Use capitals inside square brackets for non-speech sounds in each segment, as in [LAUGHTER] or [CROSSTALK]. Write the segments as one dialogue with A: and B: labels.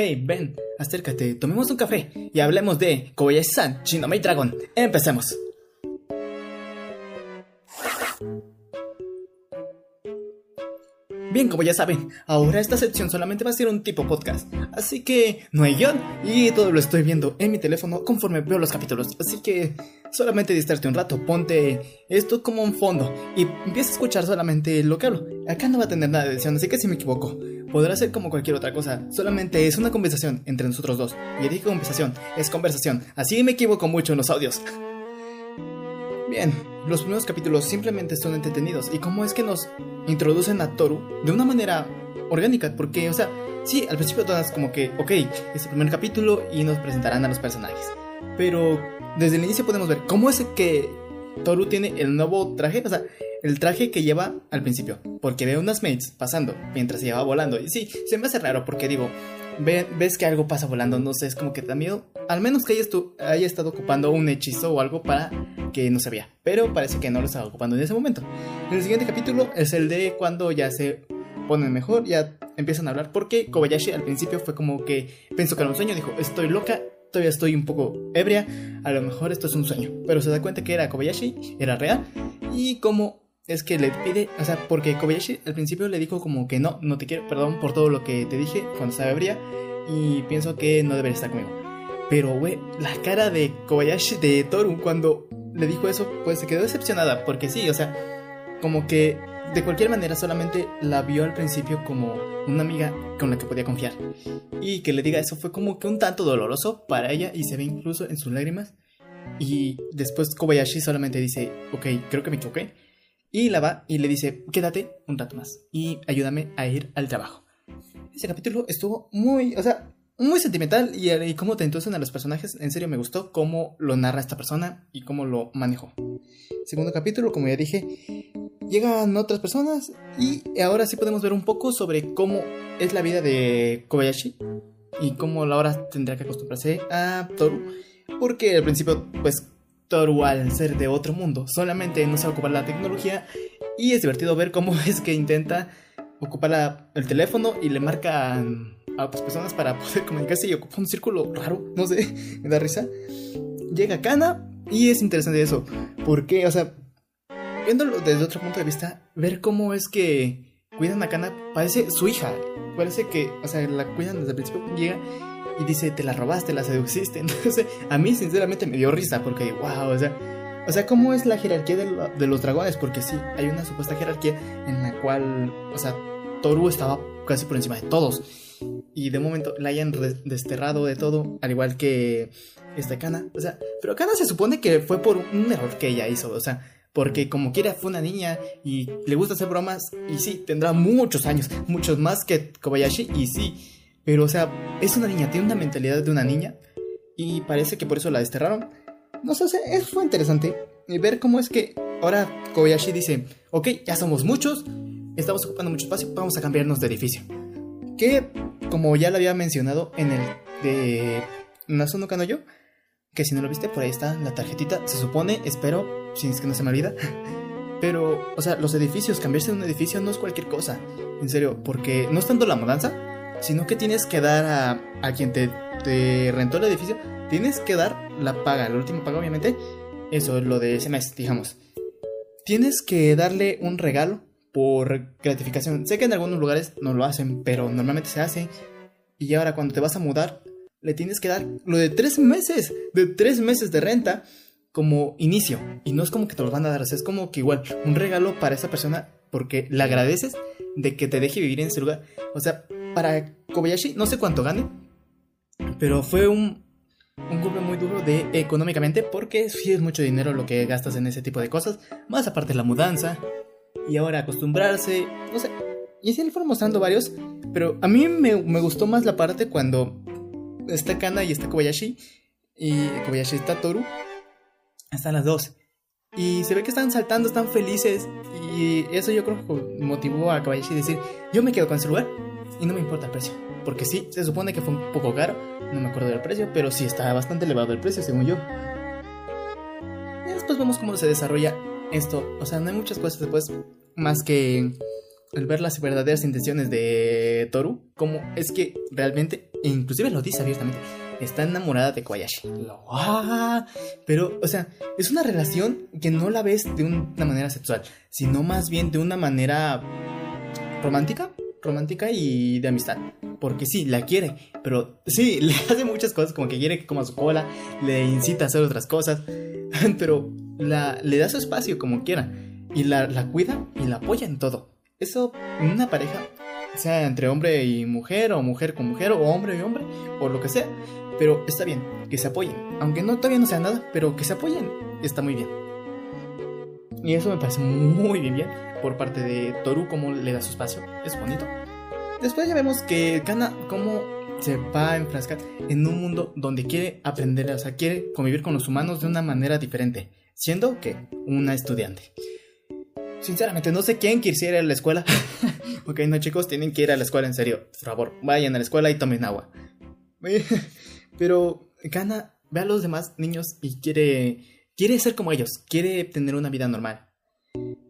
A: Hey, ven, acércate, tomemos un café y hablemos de Kobayashi-san, Shinomei Dragon. Empecemos. Bien, como ya saben, ahora esta sección solamente va a ser un tipo podcast, así que no hay guion y todo lo estoy viendo en mi teléfono conforme veo los capítulos, así que solamente distarte un rato, ponte esto como un fondo y empieza a escuchar solamente lo que hablo. Acá no va a tener nada de edición, así que si me equivoco, podrá ser como cualquier otra cosa, solamente es una conversación entre nosotros dos. Y dije conversación, es conversación, así me equivoco mucho en los audios. Bien, los primeros capítulos simplemente son entretenidos. Y cómo es que nos introducen a Toru de una manera orgánica, porque, o sea, sí, al principio todas como que, ok, es el primer capítulo y nos presentarán a los personajes, pero desde el inicio podemos ver cómo es que Toru tiene el nuevo traje, o sea, el traje que lleva al principio, porque ve unas mates pasando mientras se va volando, y sí, se me hace raro porque digo, ves que algo pasa volando, no sé, es como que da miedo. Al menos que haya, haya, estado ocupando un hechizo o algo para que no se vea. Pero parece que no lo estaba ocupando en ese momento. El siguiente capítulo es el de cuando ya se ponen mejor, ya empiezan a hablar. Porque Kobayashi al principio fue como que pensó que era un sueño, dijo, estoy loca, todavía estoy un poco ebria, a lo mejor esto es un sueño. Pero se da cuenta que era Kobayashi, era real. Y como es que le pide, o sea, porque Kobayashi al principio le dijo como que no, no te quiero, perdón por todo lo que te dije cuando estaba ebria y pienso que no debería estar conmigo. Pero, güey, la cara de Kobayashi, de Toru, cuando le dijo eso, pues se quedó decepcionada, porque sí, o sea, como que de cualquier manera solamente la vio al principio como una amiga con la que podía confiar. Y que le diga eso fue como que un tanto doloroso para ella y se ve incluso en sus lágrimas. Y después Kobayashi solamente dice, ok, creo que me equivoqué y la va y le dice, quédate un rato más y ayúdame a ir al trabajo. Ese capítulo estuvo muy, o sea, muy sentimental y, y cómo te introducen a los personajes, en serio me gustó cómo lo narra esta persona y cómo lo manejó. Segundo capítulo, como ya dije, llegan otras personas y ahora sí podemos ver un poco sobre cómo es la vida de Kobayashi y cómo ahora tendrá que acostumbrarse a Toru, porque al principio pues Toru al ser de otro mundo, solamente no sabe ocupar la tecnología y es divertido ver cómo [LAUGHS] es que intenta ocupar el teléfono y le marca a otras personas para poder [LAUGHS] comunicarse y ocupa un círculo raro, no sé, [LAUGHS] me da risa. Llega Kana y es interesante eso, porque, o sea, viéndolo desde otro punto de vista, ver cómo es que cuidan a Kana parece su hija, parece que, o sea, la cuidan desde el principio, llega y dice, te la robaste, la seduciste. [LAUGHS] Entonces, a mí sinceramente me dio risa porque, wow, o sea, o sea, ¿cómo es la jerarquía de, los dragones? Porque sí, hay una supuesta jerarquía en la cual, o sea, Toru estaba casi por encima de todos. Y de momento la hayan desterrado de todo, al igual que esta Kana. O sea, pero Kana se supone que fue por un error que ella hizo, o sea, porque como quiera fue una niña y le gusta hacer bromas y sí, tendrá muchos años, muchos más que Kobayashi y sí, pero, o sea, es una niña, tiene una mentalidad de una niña. Y parece que por eso la desterraron. No sé, es, fue interesante ver cómo es que ahora Kobayashi dice, ok, ya somos muchos, estamos ocupando mucho espacio, vamos a cambiarnos de edificio. Que, como ya lo había mencionado en el de Nasuno Kanoyo, que si no lo viste, por ahí está la tarjetita, se supone, espero, si es que no se me olvida. [LAUGHS] Pero, o sea, los edificios, cambiarse de un edificio no es cualquier cosa. En serio, porque no es tanto la mudanza, sino que tienes que dar a, a quien te, te, rentó el edificio, tienes que dar la paga, la última paga obviamente, eso es lo de ese mes, digamos. Tienes que darle un regalo por gratificación. Sé que en algunos lugares no lo hacen, pero normalmente se hace. Y ahora cuando te vas a mudar, le tienes que dar lo de tres meses, de tres meses de renta como inicio. Y no es como que te lo van a dar, es como que igual un regalo para esa persona porque le agradeces de que te deje vivir en ese lugar. O sea, para Kobayashi, no sé cuánto gane, pero fue un, un golpe muy duro de económicamente porque sí es mucho dinero lo que gastas en ese tipo de cosas, más aparte la mudanza y ahora acostumbrarse, no sé. Y así le fueron mostrando varios, pero a mí me, me gustó más la parte cuando está Kana y está Kobayashi y Kobayashi está Toru. Están las dos. Y se ve que están saltando, están felices. Y eso yo creo que motivó a Kobayashi a decir, yo me quedo con ese lugar y no me importa el precio. Porque sí, se supone que fue un poco caro, no me acuerdo del precio, pero sí está bastante elevado el precio, según yo. Y después vemos cómo se desarrolla esto. O sea, no hay muchas cosas después más que el ver las verdaderas intenciones de Toru, como es que realmente, e inclusive lo dice abiertamente, está enamorada de Kobayashi. pero, o sea, es una relación que no la ves de una manera sexual, sino más bien de una manera romántica, romántica y de amistad. Porque sí, la quiere, pero sí, [LAUGHS] le hace muchas cosas, como que quiere que coma su cola, le incita a hacer otras cosas, [LAUGHS] pero le da su espacio como quiera, y la, cuida y la apoya en todo. Eso en una pareja, sea entre hombre y mujer, o mujer con mujer, o hombre y hombre, o lo que sea, pero está bien, que se apoyen, aunque no todavía no sea nada, pero que se apoyen, está muy bien. Y eso me parece muy bien por parte de Toru, como le da su espacio, es bonito. Después ya vemos que Kana, como se va a enfrascar en un mundo donde quiere aprender, o sea, quiere convivir con los humanos de una manera diferente, siendo que una estudiante. Sinceramente, no sé quién quisiera ir a la escuela. [LAUGHS] ok, no, chicos, tienen que ir a la escuela en serio. Por favor, vayan a la escuela y tomen agua. [LAUGHS] Pero Kana ve a los demás niños y quiere, quiere ser como ellos, quiere tener una vida normal.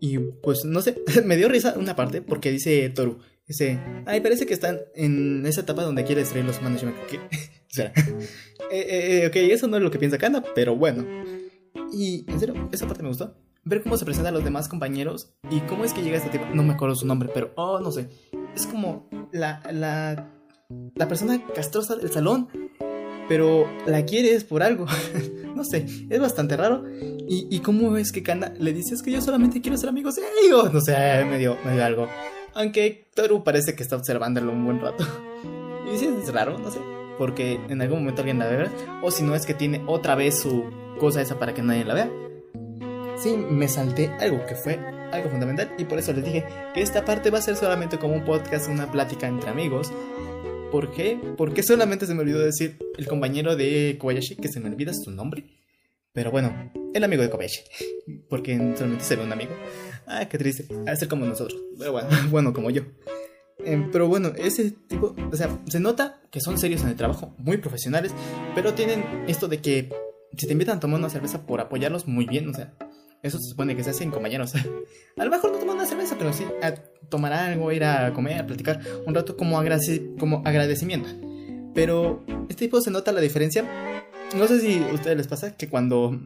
A: Y pues no sé, [LAUGHS] me dio risa una parte porque dice Toru, dice, ay, parece que están en esa etapa donde quiere destruir los humanos. ¿Qué? [LAUGHS] Espera. [LAUGHS] Eh, eh, eh, ok, eso no es lo que piensa Kana, pero bueno. Y en serio, esa parte me gustó ver cómo se presentan los demás compañeros y cómo es que llega este tipo. No me acuerdo su nombre, pero, oh, no sé. Es como la, la, la persona castrosa del salón, pero la quieres por algo. [LAUGHS] no sé, es bastante raro. Y, y cómo es que Kanda le dice, es que yo solamente quiero ser amigos de ellos. No sé, me dio, me dio algo. Aunque Toru parece que está observándolo un buen rato. [LAUGHS] Y sí, es raro, no sé. Porque en algún momento alguien la ve O si no es que tiene otra vez su cosa esa para que nadie la vea sí me salté algo que fue algo fundamental y por eso les dije que esta parte va a ser solamente como un podcast, una plática entre amigos. ¿Por qué? Porque solamente se me olvidó decir el compañero de Kobayashi, que se me olvida su nombre. Pero bueno, el amigo de Kobayashi. [LAUGHS] Porque solamente se ve un amigo. Ah, qué triste. A ser como nosotros. Pero bueno, [LAUGHS] bueno, como yo. Em, pero bueno, ese tipo, o sea, se nota que son serios en el trabajo, muy profesionales, pero tienen esto de que si te invitan a tomar una cerveza por apoyarlos, muy bien, o sea, eso se supone que se hacen compañeros. [LAUGHS] a lo mejor no toman una cerveza, pero sí a tomar algo, ir a comer, a platicar un rato como, como agradecimiento. Pero este tipo se nota la diferencia. No sé si a ustedes les pasa que cuando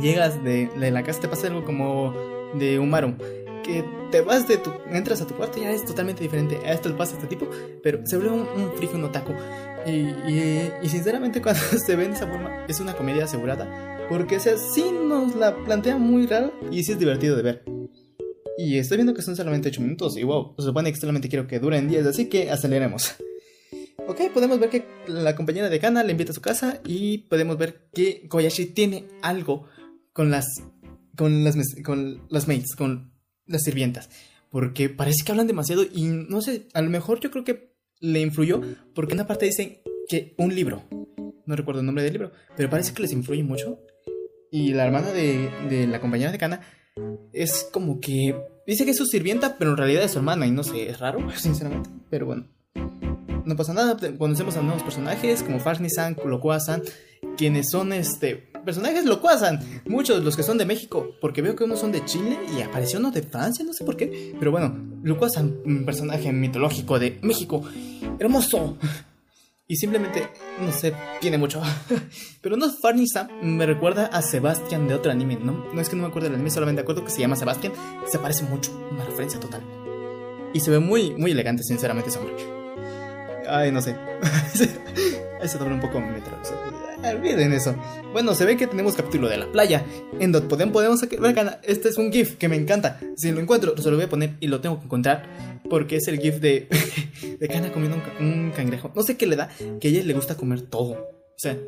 A: llegas de, la casa te pasa algo como de un maro. Que te vas de tu. entras a tu cuarto ya es totalmente diferente. A esto le pasa a este tipo, pero se vuelve un, un frijo, un otaku. Y, y, y sinceramente, [LAUGHS] cuando se ve de esa forma, es una comedia asegurada porque, o sea, sí nos la plantea muy raro y sí es divertido de ver. Y estoy viendo que son solamente 8 minutos y wow, se supone que solamente quiero que duren 10, así que aceleremos. [LAUGHS] Ok, podemos ver que la compañera de Kana le invita a su casa y podemos ver que Koyashi tiene algo con las con las con las maids, con las sirvientas, porque parece que hablan demasiado y no sé, a lo mejor yo creo que le influyó porque en una parte dicen que un libro, no recuerdo el nombre del libro, pero parece que les influye mucho y la hermana de, de la compañera de Kana es como que dice que es su sirvienta, pero en realidad es su hermana y no sé, es raro, [LAUGHS] sinceramente. Pero bueno, no pasa nada. Conocemos a nuevos personajes como Farni-san, san quienes son este personajes locuazan. Muchos los que son de México, porque veo que unos son de Chile y apareció uno de Francia, no sé por qué. Pero bueno, Locuazan, un personaje mitológico de México, hermoso. Y simplemente, no sé, tiene mucho. [LAUGHS] Pero no Farney Sam me recuerda a Sebastian de otro anime. No, no es que no me acuerdo del anime, solamente acuerdo que se llama Sebastian. Se parece mucho, una referencia total. Y se ve muy, muy elegante, sinceramente, ese hombre. Ay, no sé. Ahí se dobla un poco metro. Olviden eso. Bueno, se ve que tenemos capítulo de la playa. En donde podemos, podemos este es un GIF que me encanta. Si lo encuentro, se lo voy a poner y lo tengo que encontrar. Porque es el GIF de, [LAUGHS] de Kana comiendo un, cangrejo. No sé qué le da, que a ella le gusta comer todo. O sea,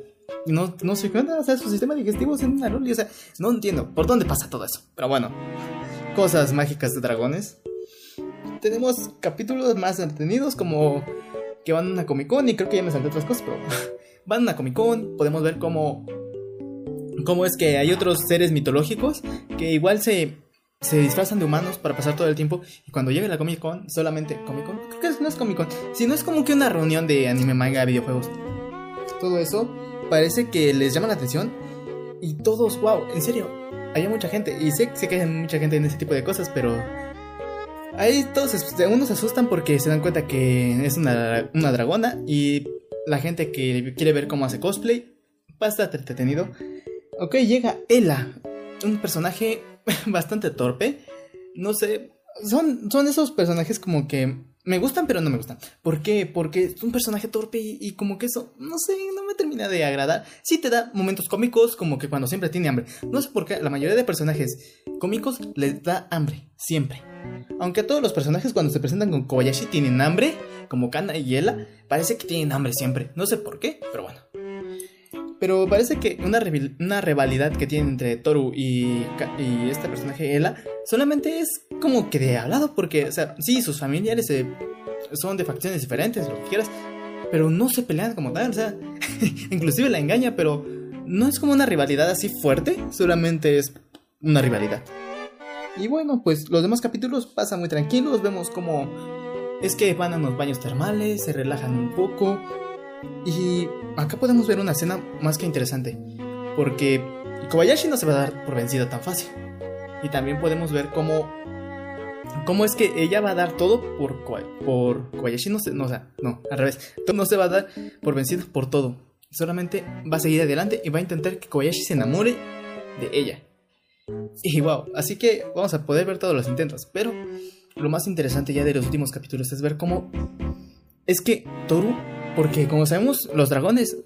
A: no, no sé qué onda. O sea, su sistema digestivo es una loli. O sea, no entiendo por dónde pasa todo eso. Pero bueno, cosas mágicas de dragones. Tenemos capítulos más entretenidos como que van a una Comic Con y creo que ya me salté otras cosas, pero [LAUGHS] van a Comic Con, podemos ver cómo, cómo es que hay otros seres mitológicos que igual se, se disfrazan de humanos para pasar todo el tiempo y cuando llega la Comic Con, solamente Comic Con, creo que no es Comic Con, sino es como que una reunión de anime, manga, videojuegos. Todo eso parece que les llama la atención y todos, wow, en serio, hay mucha gente y sé, sé que hay mucha gente en ese tipo de cosas, pero ahí todos unos se asustan porque se dan cuenta que es una, una dragona y la gente que quiere ver cómo hace cosplay va a estar entretenido. Ok, llega Ella, un personaje [LAUGHS] bastante torpe. No sé, son, son esos personajes como que me gustan, pero no me gustan. ¿Por qué? Porque es un personaje torpe y, como que eso, no sé, no me termina de agradar. Sí te da momentos cómicos, como que cuando siempre tiene hambre. No sé por qué, la mayoría de personajes cómicos les da hambre, siempre. Aunque todos los personajes cuando se presentan con Kobayashi tienen hambre, como Kana y Ella, parece que tienen hambre siempre. No sé por qué, pero bueno. Pero parece que una, una rivalidad que tiene entre Toru y, y este personaje Ella solamente es como que de hablado, porque, o sea, sí, sus familiares eh, son de facciones diferentes, lo que quieras, pero no se pelean como tal, o sea, [LAUGHS] inclusive la engaña, pero no es como una rivalidad así fuerte, solamente es una rivalidad. Y bueno, pues los demás capítulos pasan muy tranquilos, vemos como es que van a unos baños termales, se relajan un poco, y acá podemos ver una escena más que interesante, porque Kobayashi no se va a dar por vencida tan fácil. Y también podemos ver cómo, cómo es que ella va a dar todo por, por Kobayashi. No, se, no, o no, al revés. No se va a dar por vencida por todo. Solamente va a seguir adelante y va a intentar que Kobayashi se enamore de ella. Y wow, así que vamos a poder ver todos los intentos. Pero lo más interesante ya de los últimos capítulos es ver cómo es que Toru porque como sabemos, los dragones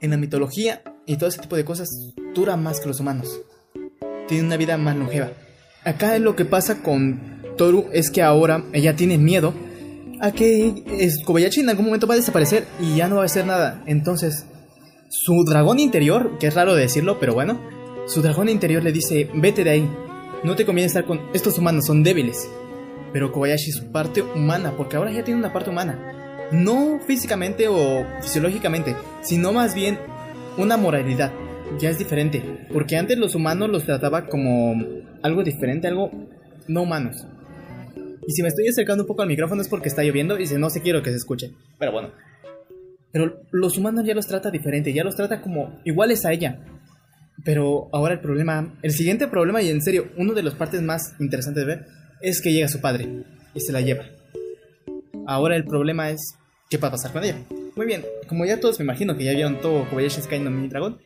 A: en la mitología y todo ese tipo de cosas duran más que los humanos. Tienen una vida más longeva. Acá lo que pasa con Toru es que ahora ella tiene miedo a que Kobayashi en algún momento va a desaparecer y ya no va a hacer nada. Entonces, su dragón interior, que es raro decirlo, pero bueno, su dragón interior le dice, vete de ahí. No te conviene estar con estos humanos, son débiles. Pero Kobayashi su parte humana, porque ahora ya tiene una parte humana no físicamente o fisiológicamente, sino más bien una moralidad. Ya es diferente, porque antes los humanos los trataba como algo diferente, algo no humanos. Y si me estoy acercando un poco al micrófono es porque está lloviendo y si no se quiero que se escuche. Pero bueno. Pero los humanos ya los trata diferente, ya los trata como iguales a ella. Pero ahora el problema, el siguiente problema y en serio, uno de las partes más interesantes de ver es que llega su padre y se la lleva. Ahora el problema es qué va a pasar con ella. Muy bien, como ya todos me imagino que ya vieron todo Kobayashi Sky no Mini Dragon,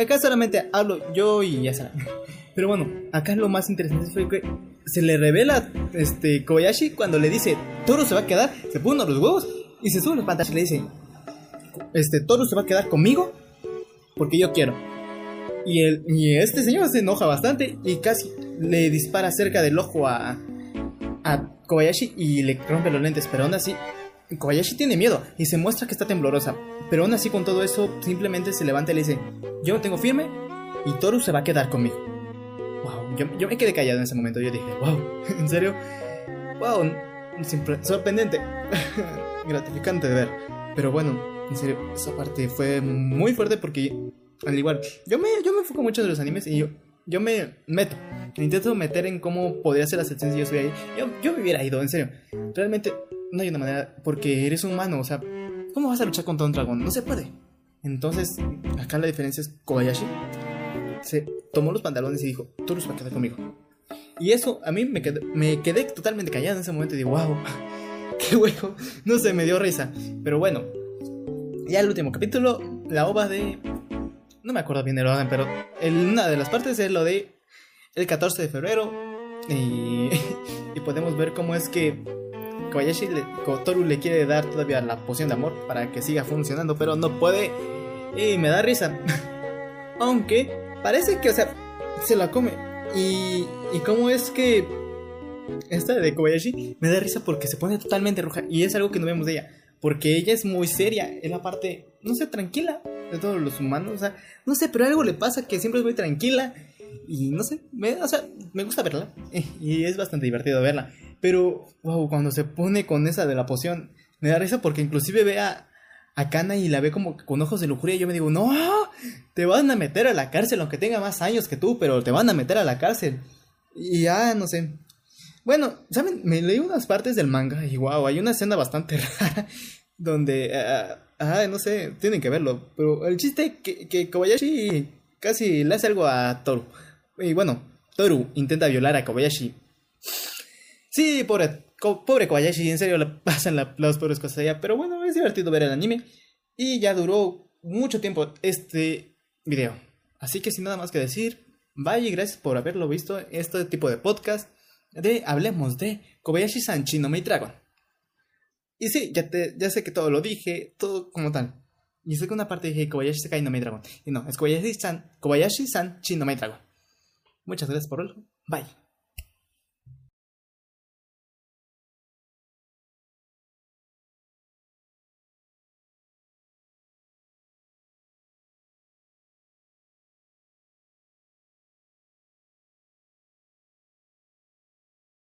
A: acá solamente hablo yo y ya será. [LAUGHS] Pero bueno, acá lo más interesante fue que se le revela este Kobayashi cuando le dice Toro se va a quedar, se pone los huevos y se sube los pantalones y le dice este Toro se va a quedar conmigo porque yo quiero. Y, el, y este señor se enoja bastante y casi le dispara cerca del ojo a, a Kobayashi y le rompe los lentes, pero aún así Kobayashi tiene miedo y se muestra que está temblorosa, pero aún así con todo eso simplemente se levanta y le dice, yo me tengo firme y Toru se va a quedar conmigo. Wow, yo, me quedé callado en ese momento, yo dije, wow, [LAUGHS] ¿en serio? Wow, sorprendente, [LAUGHS] gratificante de ver, pero bueno, en serio, esa parte fue muy fuerte porque al igual, yo me, yo me enfoco mucho en los animes y yo yo me meto. Intento meter en cómo podría ser la sección si yo estuviera ahí. Yo, yo me hubiera ido, en serio. Realmente no hay una manera, porque eres humano, o sea, ¿cómo vas a luchar contra un dragón? No se puede. Entonces, acá la diferencia es Kobayashi se tomó los pantalones y dijo, tú los vas a quedar conmigo. Y eso a mí me quedé, me quedé totalmente callado en ese momento y digo, wow, [LAUGHS] qué huevo. No sé, me dio risa. Pero bueno, ya el último capítulo, la ova de no me acuerdo bien el orden, pero una de las partes es lo de el 14 de febrero. Y, [LAUGHS] y podemos ver cómo es que Kobayashi, le, Toru le quiere dar todavía la poción de amor para que siga funcionando, pero no puede. Y me da risa. [LAUGHS] Aunque parece que, o sea, se la come. Y, y cómo es que esta de Kobayashi me da risa porque se pone totalmente roja. Y es algo que no vemos de ella. Porque ella es muy seria. Es la parte, no sé, tranquila de todos los humanos. O sea, no sé, pero algo le pasa que siempre es muy tranquila. Y no sé, me, o sea, me gusta verla. Y es bastante divertido verla. Pero, wow, cuando se pone con esa de la poción, me da risa porque inclusive ve a, a Kana y la ve como con ojos de lujuria. Y yo me digo, no, te van a meter a la cárcel, aunque tenga más años que tú, pero te van a meter a la cárcel. Y ya, no sé. Bueno, ¿saben? Me leí unas partes del manga y wow, hay una escena bastante [LAUGHS] rara donde... ah, ah no sé, tienen que verlo. Pero el chiste que, que Kobayashi casi le hace algo a Toru. Y bueno, Toru intenta violar a Kobayashi. Sí, pobre, pobre Kobayashi, en serio le pasan las pobres cosas allá. Pero bueno, es divertido ver el anime. Y ya duró mucho tiempo este video. Así que sin nada más que decir, bye y gracias por haberlo visto. Este tipo de podcast de Hablemos de Kobayashi-san Chino Mei Dragon. Y sí, ya, te, ya sé que todo lo dije, todo como tal. Y una parte dije Kobayashi Sekai no Mei Dragon. Y no, es Kobayashi-san, Kobayashi-san Chino Mei Dragon. Muchas gracias por verlo. Bye.